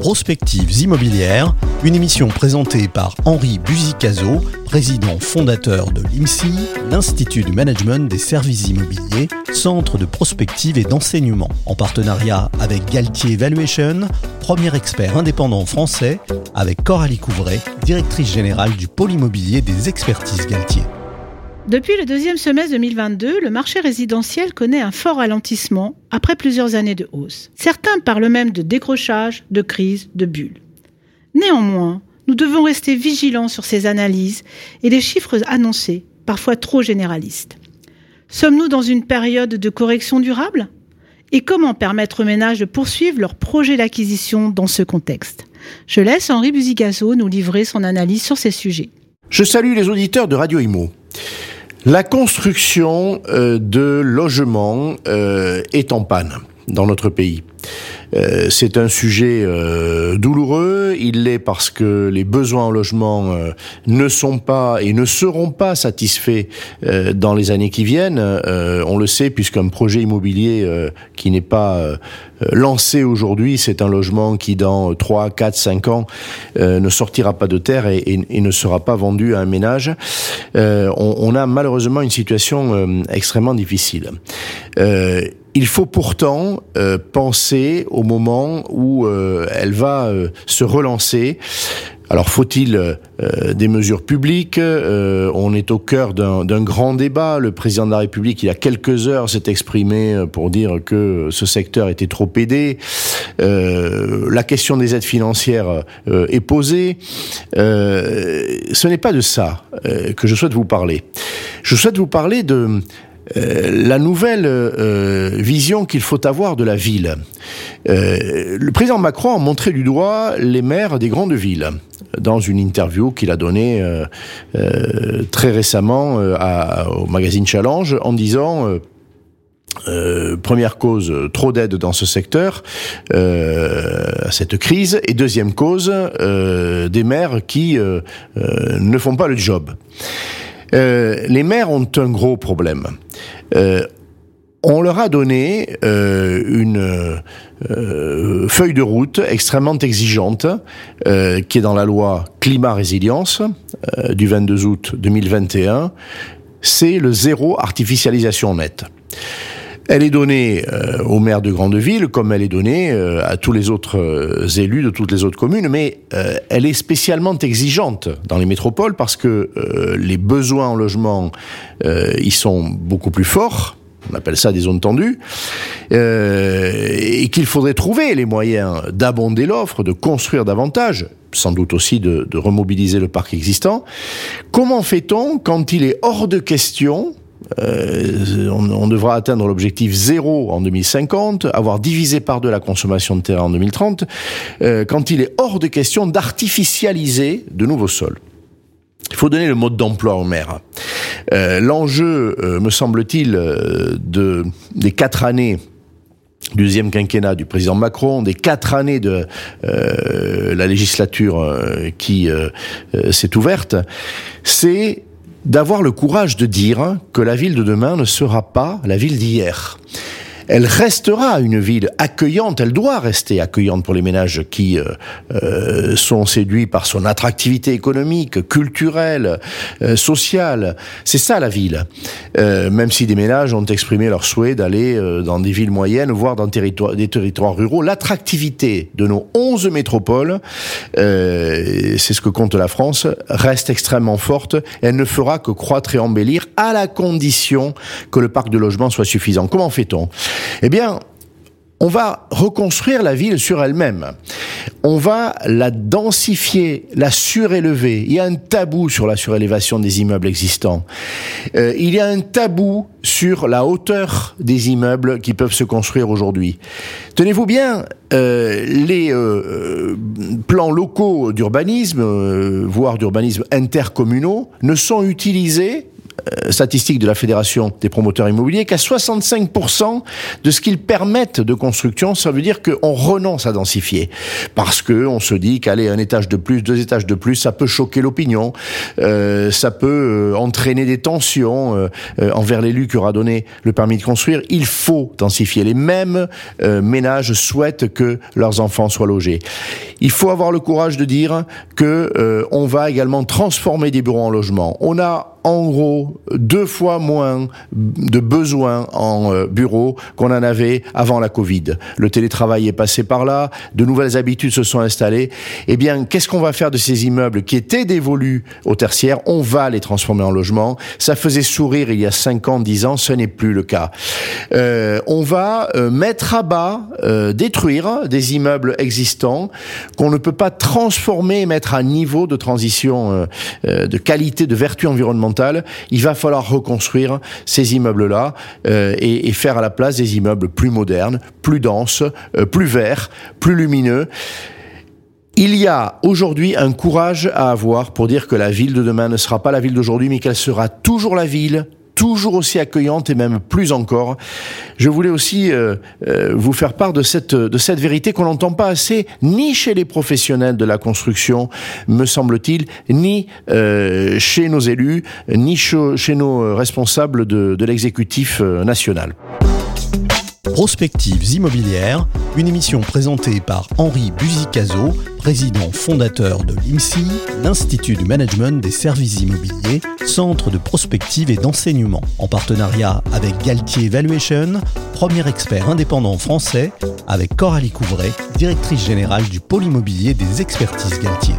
Prospectives immobilières, une émission présentée par Henri Buzicazo, président fondateur de l'IMSI, l'Institut du Management des Services Immobiliers, centre de prospective et d'enseignement, en partenariat avec Galtier Valuation, premier expert indépendant français, avec Coralie Couvray, directrice générale du pôle immobilier des expertises Galtier. Depuis le deuxième semestre 2022, le marché résidentiel connaît un fort ralentissement après plusieurs années de hausse. Certains parlent même de décrochage, de crise, de bulle. Néanmoins, nous devons rester vigilants sur ces analyses et les chiffres annoncés, parfois trop généralistes. Sommes-nous dans une période de correction durable? Et comment permettre aux ménages de poursuivre leur projet d'acquisition dans ce contexte? Je laisse Henri Buzigazo nous livrer son analyse sur ces sujets. Je salue les auditeurs de Radio Imo. La construction euh, de logements euh, est en panne dans notre pays. Euh, c'est un sujet euh, douloureux. Il l'est parce que les besoins en logement euh, ne sont pas et ne seront pas satisfaits dans les années qui viennent. on le sait puisqu'un projet immobilier qui n'est pas lancé aujourd'hui, c'est un logement qui dans 3, 4, 5 ans ne sortira pas de terre et, ne sera pas vendu à un ménage. On, on, a malheureusement une situation extrêmement difficile. Il faut pourtant euh, au moment où euh, elle va euh, se relancer. Alors faut-il des mesures publiques On est au cœur d'un grand débat. Le président de la République, il y a quelques heures, s'est exprimé pour dire que ce secteur était trop aidé. la question des aides financières est posée. ce n'est pas de ça que je souhaite vous parler. Je souhaite vous parler de euh, la nouvelle euh, vision qu'il faut avoir de la ville. Euh, le président Macron a montré du doigt les maires des grandes villes dans une interview qu'il a donnée très récemment au magazine Challenge en disant première cause, trop d'aide dans ce secteur, à cette crise, et deuxième cause, des maires qui ne font pas le job. Euh, les maires ont un gros problème. Euh, on leur a donné euh, une feuille de route extrêmement exigeante qui est dans la loi climat résilience du 22 août 2021. C'est le zéro artificialisation nette. Elle est donnée euh, aux maires de grandes villes comme elle est donnée euh, à tous les autres euh, élus de toutes les autres communes, mais elle est spécialement exigeante dans les métropoles parce que les besoins en logement y sont beaucoup plus forts. On appelle ça des zones tendues, et qu'il faudrait trouver les moyens d'abonder l'offre, de construire davantage, sans doute aussi de, de remobiliser le parc existant. Comment fait-on quand il est hors de question euh, on, devra atteindre l'objectif zéro en 2050, avoir divisé par deux la consommation de terre en 2030, euh, quand il est hors de question d'artificialiser de nouveaux sols. Il faut donner le mode d'emploi aux maires. Euh, l'enjeu, me semble-t-il, de, des quatre années deuxième quinquennat du président Macron, des quatre années de la législature qui s'est ouverte, c'est d'avoir le courage de dire que la ville de demain ne sera pas la ville d'hier elle restera une ville accueillante, elle doit rester accueillante pour les ménages qui euh, euh, sont séduits par son attractivité économique, culturelle, euh, sociale. C'est ça la ville. même si des ménages ont exprimé leur souhait d'aller dans des villes moyennes, voire dans des territoires ruraux, l'attractivité de nos 11 métropoles, c'est ce que compte la France, reste extrêmement forte. Elle ne fera que croître et embellir à la condition que le parc de logement soit suffisant. Comment fait-on? Eh bien, on va reconstruire la ville sur elle-même. On va la densifier, la surélever. Il y a un tabou sur la surélévation des immeubles existants. Euh, il y a un tabou sur la hauteur des immeubles qui peuvent se construire aujourd'hui. Tenez-vous bien, euh, les euh, plans locaux d'urbanisme, voire d'urbanisme intercommunaux, ne sont utilisés euh, statistique de la Fédération des promoteurs immobiliers qu'à 65% de ce qu'ils permettent de construction, ça veut dire qu'on renonce à densifier. Parce que on se dit qu'aller un étage de plus, deux étages de plus, ça peut choquer l'opinion, euh, ça peut euh, entraîner des tensions envers l'élu qui aura donné le permis de construire. Il faut densifier. Les mêmes ménages souhaitent que leurs enfants soient logés. Il faut avoir le courage de dire que on va également transformer des bureaux en logements. On a en gros deux fois moins de besoins en euh, bureau qu'on en avait avant la Covid. Le télétravail est passé par là, de nouvelles habitudes se sont installées. Eh bien, qu'est-ce qu'on va faire de ces immeubles qui étaient dévolus au tertiaire On va les transformer en logements. Ça faisait sourire il y a 5 ans, 10 ans, ce n'est plus le cas. Euh, on va euh, mettre à bas, détruire des immeubles existants qu'on ne peut pas transformer et mettre à niveau de transition, de qualité, de vertu environnementale il va falloir reconstruire ces immeubles-là euh, et, faire à la place des immeubles plus modernes, plus denses, euh, plus verts, plus lumineux. Il y a aujourd'hui un courage à avoir pour dire que la ville de demain ne sera pas la ville d'aujourd'hui, mais qu'elle sera toujours la ville toujours aussi accueillante et même plus encore. Je voulais aussi euh, euh, vous faire part de cette, de cette vérité qu'on n'entend pas assez, ni chez les professionnels de la construction, me semble-t-il, ni euh, chez nos élus, ni chez nos responsables de, de l'exécutif national. Prospectives immobilières, une émission présentée par Henri Buzicazo, président fondateur de l'IMSI, l'Institut du Management des Services Immobiliers, centre de prospective et d'enseignement, en partenariat avec Galtier Valuation, premier expert indépendant français, avec Coralie Couvray, directrice générale du pôle immobilier des expertises Galtier.